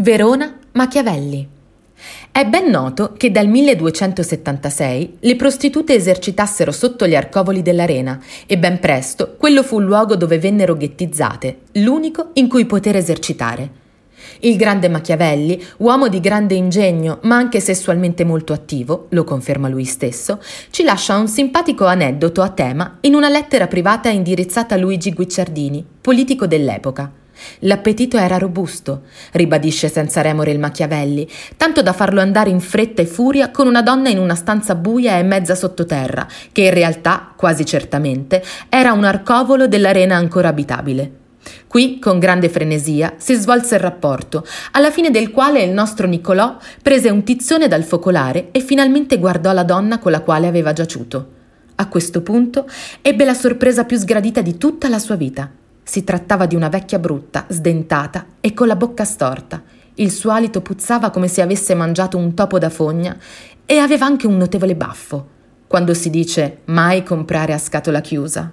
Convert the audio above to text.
Verona, Machiavelli. È ben noto che dal 1276 le prostitute esercitassero sotto gli arcovoli dell'arena e ben presto quello fu il luogo dove vennero ghettizzate, l'unico in cui poter esercitare. Il grande Machiavelli, uomo di grande ingegno ma anche sessualmente molto attivo, lo conferma lui stesso, ci lascia un simpatico aneddoto a tema in una lettera privata indirizzata a Luigi Guicciardini, politico dell'epoca. L'appetito era robusto, ribadisce senza remore il Machiavelli, tanto da farlo andare in fretta e furia con una donna in una stanza buia e mezza sottoterra, che in realtà, quasi certamente, era un arcovolo dell'arena ancora abitabile. Qui, con grande frenesia, si svolse il rapporto, alla fine del quale il nostro Niccolò prese un tizzone dal focolare e finalmente guardò la donna con la quale aveva giaciuto. A questo punto ebbe la sorpresa più sgradita di tutta la sua vita. Si trattava di una vecchia brutta, sdentata e con la bocca storta. Il suo alito puzzava come se avesse mangiato un topo da fogna e aveva anche un notevole baffo. Quando si dice mai comprare a scatola chiusa,